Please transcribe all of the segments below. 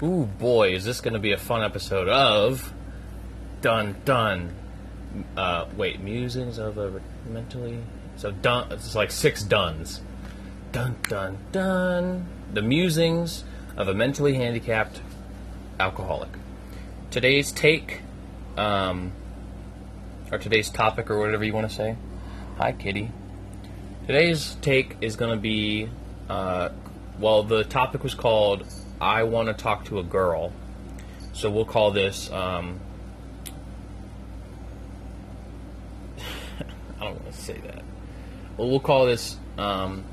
Ooh boy, is this going to be a fun episode of Dun Dun. Uh, wait, musings of a mentally. So dun. It's like six duns. Dun dun dun. The musings of a mentally handicapped alcoholic. Today's take, um, or today's topic, or whatever you want to say. Hi, Kitty. Today's take is going to be, uh, well, the topic was called "I want to talk to a girl," so we'll call this. Um, I don't want to say that. Well, we'll call this um,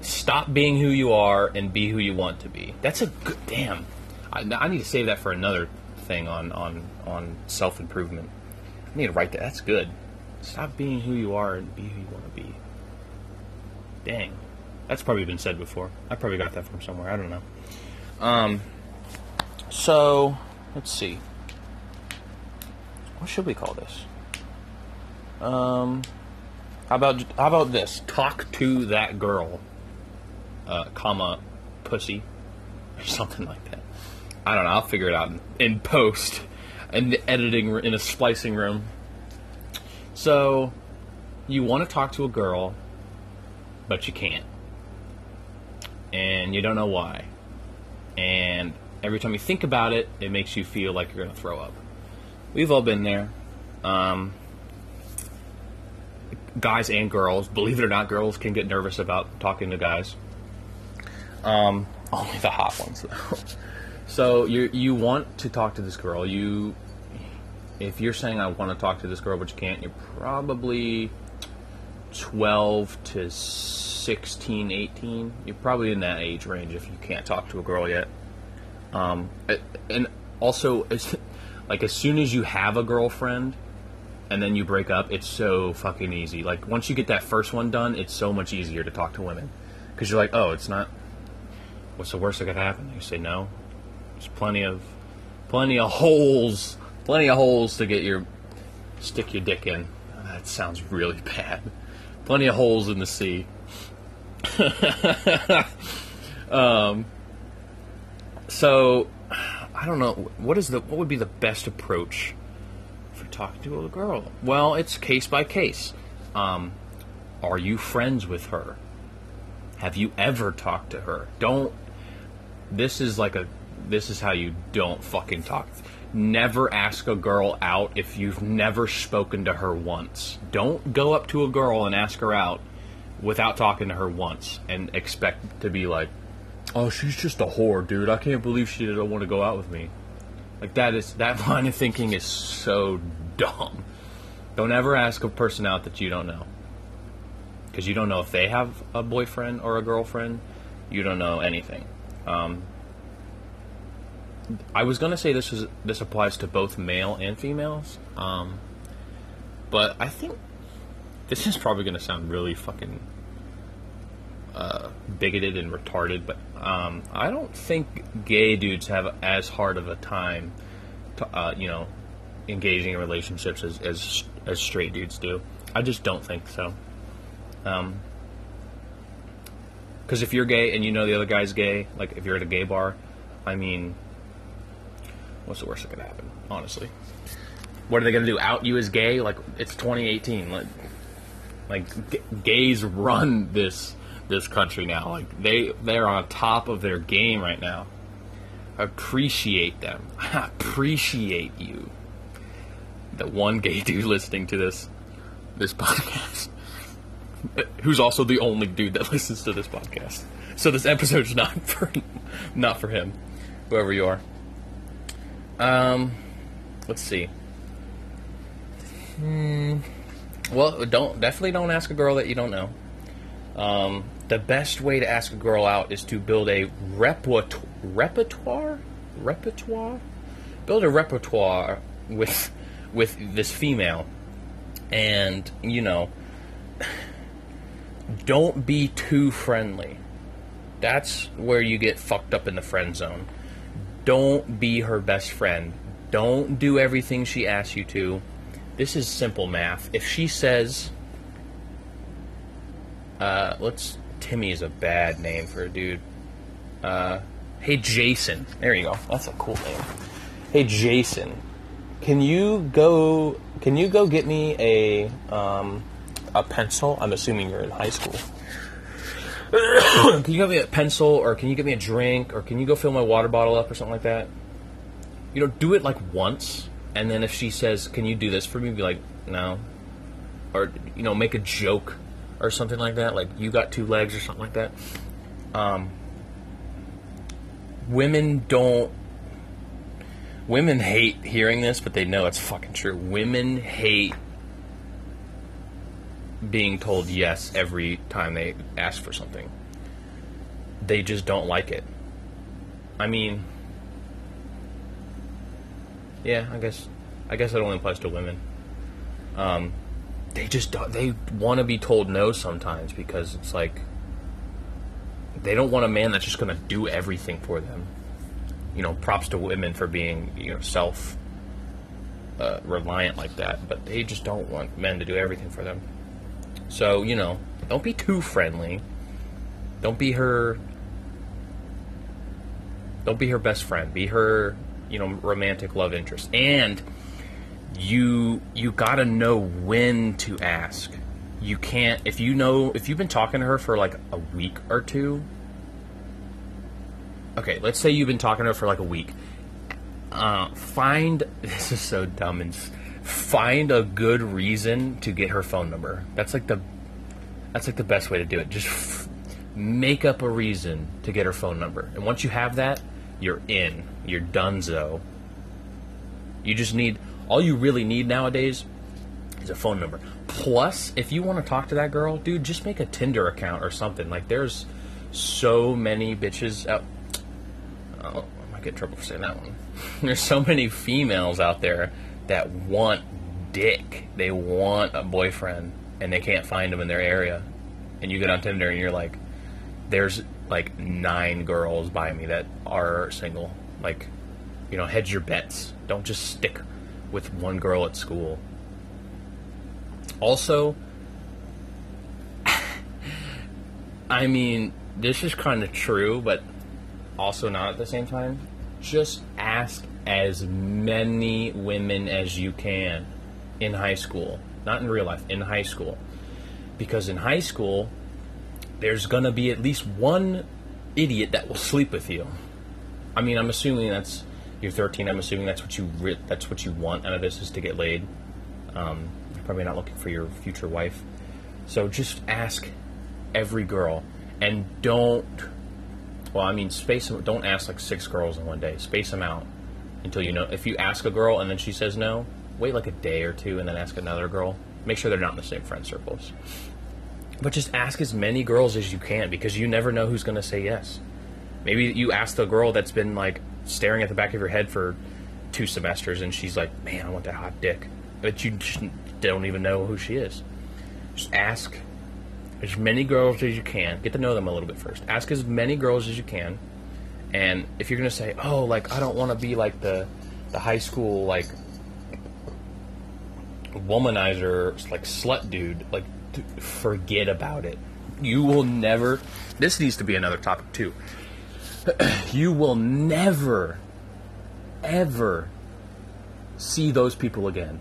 "Stop being who you are and be who you want to be." That's a good damn. I, I need to save that for another thing on on on self improvement. I need to write that. That's good. Stop being who you are and be who you want to be. Dang. That's probably been said before. I probably got that from somewhere. I don't know. Um, so, let's see. What should we call this? Um, how about how about this? Talk to that girl, uh, comma, pussy, or something like that. I don't know. I'll figure it out in, in post, in the editing in a splicing room. So, you want to talk to a girl, but you can't. And you don't know why. And every time you think about it, it makes you feel like you're going to throw up. We've all been there. Um, guys and girls, believe it or not, girls can get nervous about talking to guys. Um, only the hot ones, though. so you you want to talk to this girl. You if you're saying I want to talk to this girl, but you can't, you're probably 12 to 16, 18. You're probably in that age range if you can't talk to a girl yet. Um, and also, like as soon as you have a girlfriend and then you break up, it's so fucking easy. Like once you get that first one done, it's so much easier to talk to women because you're like, oh, it's not. What's the worst that could happen? You say no. There's plenty of, plenty of holes plenty of holes to get your stick your dick in. That sounds really bad. Plenty of holes in the sea. um, so I don't know what is the what would be the best approach for talking to a girl. Well, it's case by case. Um, are you friends with her? Have you ever talked to her? Don't. This is like a. This is how you don't fucking talk never ask a girl out if you've never spoken to her once. Don't go up to a girl and ask her out without talking to her once and expect to be like, "Oh, she's just a whore, dude. I can't believe she didn't want to go out with me." Like that is that line of thinking is so dumb. Don't ever ask a person out that you don't know. Because you don't know if they have a boyfriend or a girlfriend. You don't know anything. Um, I was gonna say this is this applies to both male and females, um, but I think this is probably gonna sound really fucking uh, bigoted and retarded. But um, I don't think gay dudes have as hard of a time, to, uh, you know, engaging in relationships as, as as straight dudes do. I just don't think so. Um, because if you're gay and you know the other guy's gay, like if you're at a gay bar, I mean, What's the worst that could happen? Honestly, what are they gonna do? Out you as gay? Like it's 2018. Like, like g- gays run this this country now. Like they they're on top of their game right now. Appreciate them. I appreciate you. The one gay dude listening to this this podcast, who's also the only dude that listens to this podcast. So this episode's not for not for him, whoever you are. Um, let's see. Hmm. Well, don't definitely don't ask a girl that you don't know. Um, the best way to ask a girl out is to build a repertoire, repertoire, repertoire, build a repertoire with with this female, and you know, don't be too friendly. That's where you get fucked up in the friend zone don't be her best friend. Don't do everything she asks you to. This is simple math. If she says, uh, let's, Timmy is a bad name for a dude. Uh, Hey, Jason. There you go. That's a cool name. Hey, Jason. Can you go? Can you go get me a um, a pencil? I'm assuming you're in high school. can you get me a pencil, or can you get me a drink, or can you go fill my water bottle up, or something like that? You know, do it like once, and then if she says, "Can you do this for me?" Be like, "No," or you know, make a joke or something like that, like you got two legs or something like that. Um, women don't. Women hate hearing this, but they know it's fucking true. Women hate being told yes every time they ask for something. They just don't like it. I mean, yeah, I guess, I guess it only applies to women. Um, they just don't, they want to be told no sometimes because it's like they don't want a man that's just going to do everything for them. You know, props to women for being you know self uh, reliant like that, but they just don't want men to do everything for them. So, you know, don't be too friendly. Don't be her don't be her best friend. Be her, you know, romantic love interest. And you you got to know when to ask. You can't if you know if you've been talking to her for like a week or two. Okay, let's say you've been talking to her for like a week. Uh, find this is so dumb and find a good reason to get her phone number. That's like the that's like the best way to do it. Just f- make up a reason to get her phone number. And once you have that, you're in. You're donezo. You just need all you really need nowadays is a phone number. Plus, if you want to talk to that girl, dude, just make a Tinder account or something. Like there's so many bitches out oh, I might get trouble for saying that one. There's so many females out there that want dick. They want a boyfriend and they can't find him in their area. And you get on Tinder and you're like, there's like nine girls by me that are single. Like, you know, hedge your bets. Don't just stick with one girl at school. Also, I mean, this is kind of true, but also not at the same time. Just ask as many women as you can in high school, not in real life, in high school. Because in high school, there's to be at least one idiot that will sleep with you. I mean, I'm assuming that's you're 13. I'm assuming that's what you re- that's what you want out of this is to get laid. Um, you're probably not looking for your future wife. So just ask every girl and don't well, I mean, space them. Don't ask like six girls in one day. Space them out until you know. If you ask a girl and then she says no, wait like a day or two and then ask another girl. Make sure they're not in the same friend circles. But just ask as many girls as you can because you never know who's going to say yes. Maybe you ask the girl that's been like staring at the back of your head for two semesters and she's like, "Man, I want that hot dick," but you just don't even know who she is. Just ask as many girls as you can. Get to know them a little bit first. Ask as many girls as you can. And if you're gonna say, "Oh, like I don't want to be like the the high school like womanizer, like slut dude," like forget about it. You will never. This needs to be another topic too. you will never, ever see those people again.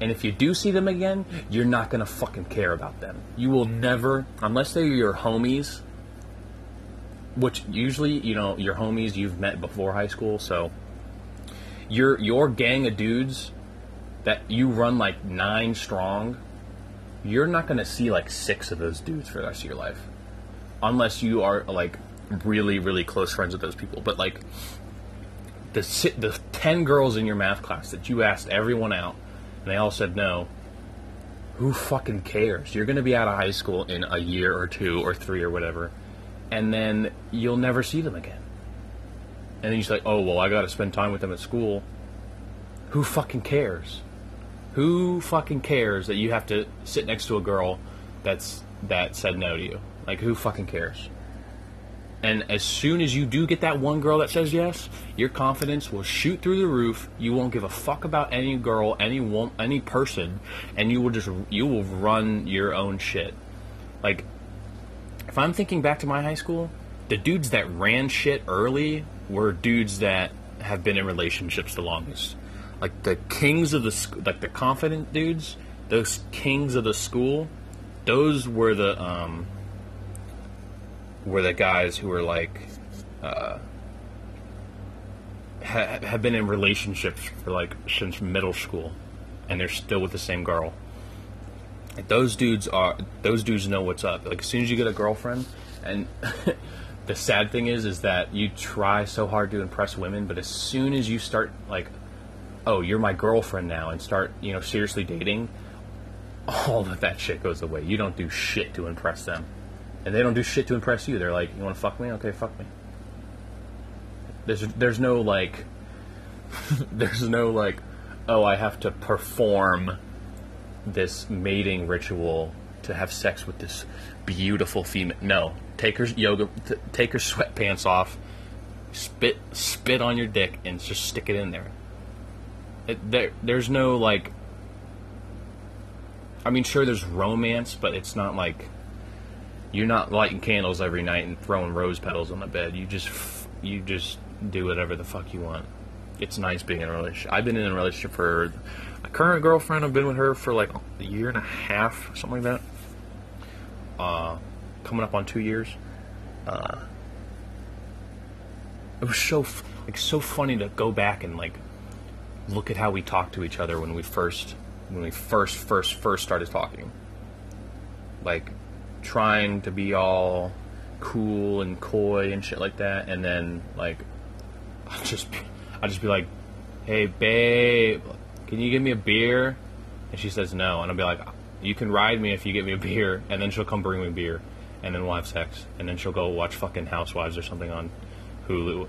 And if you do see them again, you're not gonna fucking care about them. You will never, unless they're your homies, which usually, you know, your homies you've met before high school, so your your gang of dudes that you run like nine strong, you're not gonna see like six of those dudes for the rest of your life. Unless you are like really, really close friends with those people. But like the the ten girls in your math class that you asked everyone out and they all said no, who fucking cares? You're going to be out of high school in a year or two or three or whatever, and then you'll never see them again. And then you're like, oh, well, I got to spend time with them at school. Who fucking cares? Who fucking cares that you have to sit next to a girl that's that said no to you? Like, who fucking cares? And as soon as you do get that one girl that says yes, your confidence will shoot through the roof. You won't give a fuck about any girl, any one, any person, and you will just you will run your own shit. Like if I'm thinking back to my high school, the dudes that ran shit early were dudes that have been in relationships the longest. Like the kings of the like the confident dudes, those kings of the school, those were the um were the guys who were like uh ha- have been in relationships for like since middle school and they're still with the same girl. Like, those dudes are those dudes know what's up. Like as soon as you get a girlfriend and the sad thing is is that you try so hard to impress women, but as soon as you start like oh, you're my girlfriend now and start, you know, seriously dating, all of that shit goes away. You don't do shit to impress them. And they don't do shit to impress you. They're like, "You want to fuck me? Okay, fuck me." There's there's no like there's no like oh, I have to perform this mating ritual to have sex with this beautiful female. No, take her yoga, t- take her sweatpants off, spit spit on your dick, and just stick it in there. It, there, there's no like. I mean, sure, there's romance, but it's not like you're not lighting candles every night and throwing rose petals on the bed. You just you just do whatever the fuck you want. It's nice being in a relationship. I've been in a relationship for a current girlfriend. I've been with her for like a year and a half, something like that. Uh, coming up on two years. Uh, it was so like so funny to go back and like look at how we talked to each other when we first when we first first first started talking. Like trying to be all cool and coy and shit like that, and then like I just I just be like, "Hey babe, can you give me a beer?" And she says no, and I'll be like, "You can ride me if you get me a beer," and then she'll come bring me beer, and then we'll have sex, and then she'll go watch fucking Housewives or something on Hulu,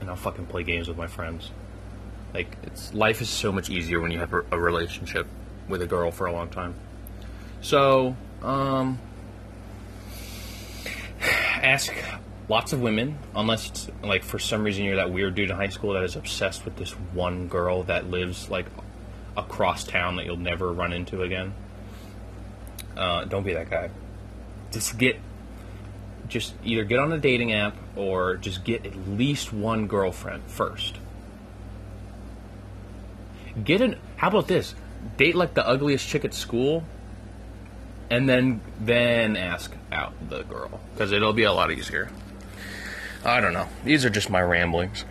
and I'll fucking play games with my friends. Like it's life is so much easier when you have a, relationship with a girl for a long time. So, um, ask lots of women, unless it's like for some reason you're that weird dude in high school that is obsessed with this one girl that lives like across town that you'll never run into again. Uh, don't be that guy. Just get, just either get on a dating app or just get at least one girlfriend first. Get an. How about this? Date like the ugliest chick at school, and then then ask out the girl because it'll be a lot easier. I don't know. These are just my ramblings.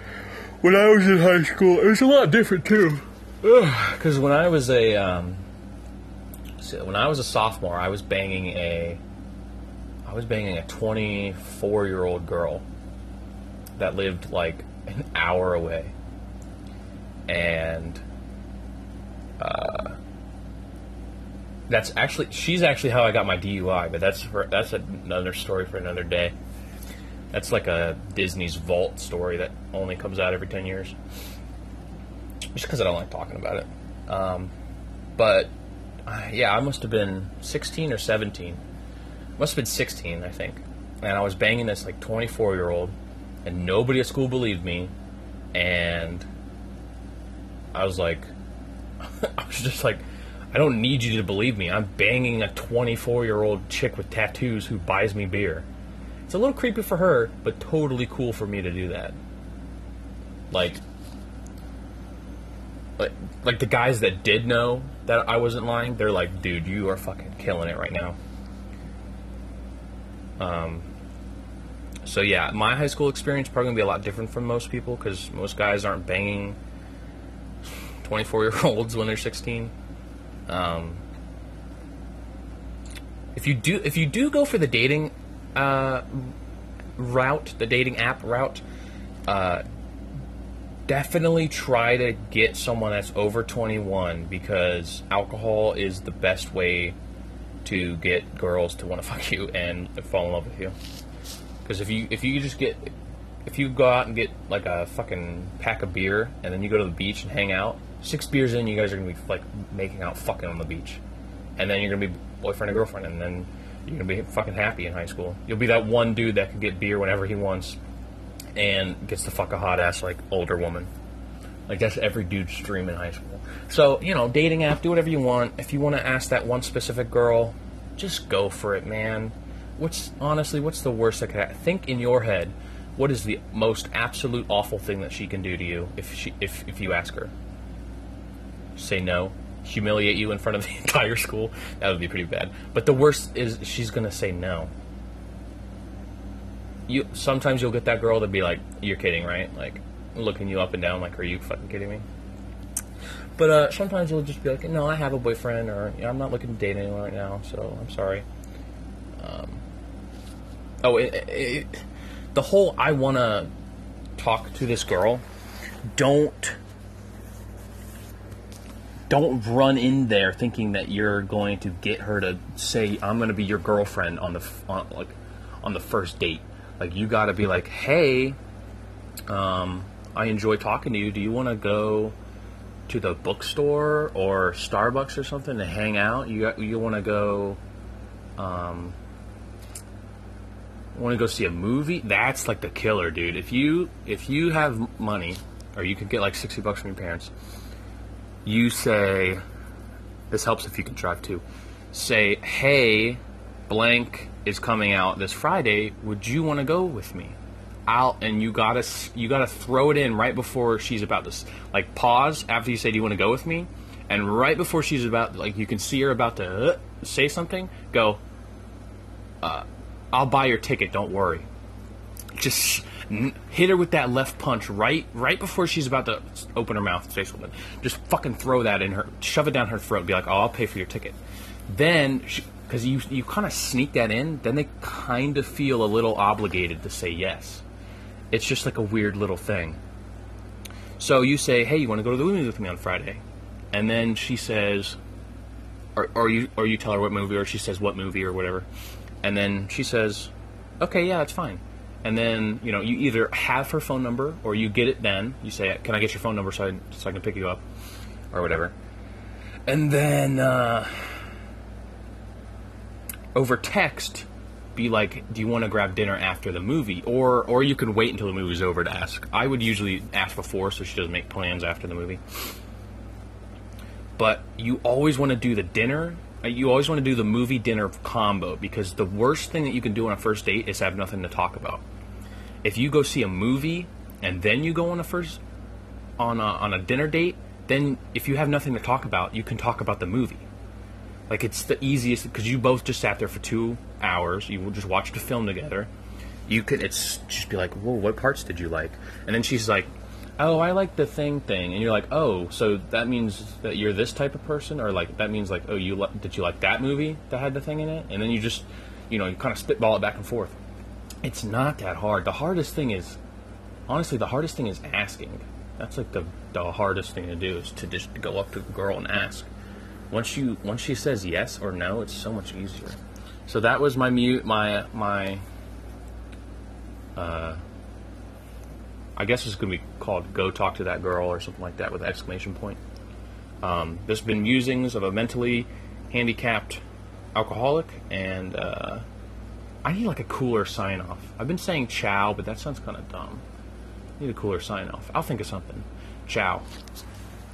When I was in high school, it was a lot different too. Because when I was a um, when I was a sophomore, I was banging a I was banging a 24 year old girl that lived like an hour away, and uh, that's actually she's actually how I got my DUI, but that's for, that's another story for another day. That's like a Disney's Vault story that only comes out every ten years. Just because I don't like talking about it. Um, but uh, yeah, I must have been 16 or 17. Must have been 16, I think. And I was banging this like 24 year old, and nobody at school believed me. And I was like, I was just like, I don't need you to believe me. I'm banging a 24 year old chick with tattoos who buys me beer. It's a little creepy for her, but totally cool for me to do that. Like, like, like the guys that did know that I wasn't lying, they're like, dude, you are fucking killing it right now. Um, so yeah, my high school experience probably gonna be a lot different from most people because most guys aren't banging 24 year olds when they're 16. Um, if you do, if you do go for the dating uh, route, the dating app route, uh, definitely try to get someone that's over 21 because alcohol is the best way to get girls to want to fuck you and fall in love with you. Because if you if you just get if you go out and get like a fucking pack of beer and then you go to the beach and hang out, six beers in, you guys are gonna be like making out fucking on the beach, and then you're gonna be boyfriend and girlfriend, and then you're gonna be fucking happy in high school. You'll be that one dude that can get beer whenever he wants, and gets to fuck a hot ass like older woman. Like that's every dude's dream in high school. So you know, dating app, do whatever you want. If you want to ask that one specific girl, just go for it, man. what's honestly what's the worst that could happen? Think in your head, what is the most absolute awful thing that she can do to you if she if if you ask her? Say no, humiliate you in front of the entire school. That would be pretty bad. But the worst is she's gonna say no. You sometimes you'll get that girl to be like, "You're kidding, right?" Like looking you up and down, like, "Are you fucking kidding me?" But uh, sometimes you'll just be like, "No, I have a boyfriend," or "I'm not looking to date anyone right now, so I'm sorry." Um, oh, it, it, the whole I want to talk to this girl. Don't don't run in there thinking that you're going to get her to say I'm going to be your girlfriend on the on, like on the first date. Like you got to be like, "Hey, um, I enjoy talking to you. Do you want to go to the bookstore or Starbucks or something to hang out? You you want to go um want to go see a movie? That's like the killer, dude. If you if you have money or you can get like 60 bucks from your parents, you say this helps if you can drive too. Say, "Hey, blank is coming out this Friday. Would you want to go with me?" I'll and you gotta you gotta throw it in right before she's about to like pause after you say, "Do you want to go with me?" And right before she's about like you can see her about to uh, say something, go. Uh, I'll buy your ticket. Don't worry. Just hit her with that left punch right right before she's about to open her mouth say something. Just fucking throw that in her, shove it down her throat. Be like, "Oh, I'll pay for your ticket." Then, because you you kind of sneak that in, then they kind of feel a little obligated to say yes. It's just like a weird little thing. So you say, "Hey, you want to go to the movies with me on Friday?" And then she says, or, or you or you tell her what movie, or she says what movie or whatever, and then she says, "Okay, yeah, that's fine." And then you know you either have her phone number or you get it. Then you say, "Can I get your phone number so I so I can pick you up?" or whatever. And then uh, over text, be like, "Do you want to grab dinner after the movie?" Or or you can wait until the movie's over to ask. I would usually ask before so she doesn't make plans after the movie. But you always want to do the dinner. You always want to do the movie dinner combo because the worst thing that you can do on a first date is have nothing to talk about. If you go see a movie and then you go on a first on a, on a dinner date, then if you have nothing to talk about, you can talk about the movie. Like it's the easiest because you both just sat there for two hours. You just watched a film together. You could it's just be like, "Whoa, what parts did you like?" And then she's like, "Oh, I like the thing thing," and you're like, "Oh, so that means that you're this type of person, or like that means like, oh, you li- did you like that movie that had the thing in it?" And then you just, you know, you kind of spitball it back and forth. It's not that hard. The hardest thing is, honestly, the hardest thing is asking. That's like the the hardest thing to do is to just go up to the girl and ask. Once you once she says yes or no, it's so much easier. So that was my mute my my. Uh, I guess it's going to be called "Go Talk to That Girl" or something like that with an exclamation point. Um, there's been musings of a mentally handicapped alcoholic, and uh, I need like a cooler sign off. I've been saying "ciao," but that sounds kind of dumb. I need a cooler sign off. I'll think of something. Ciao.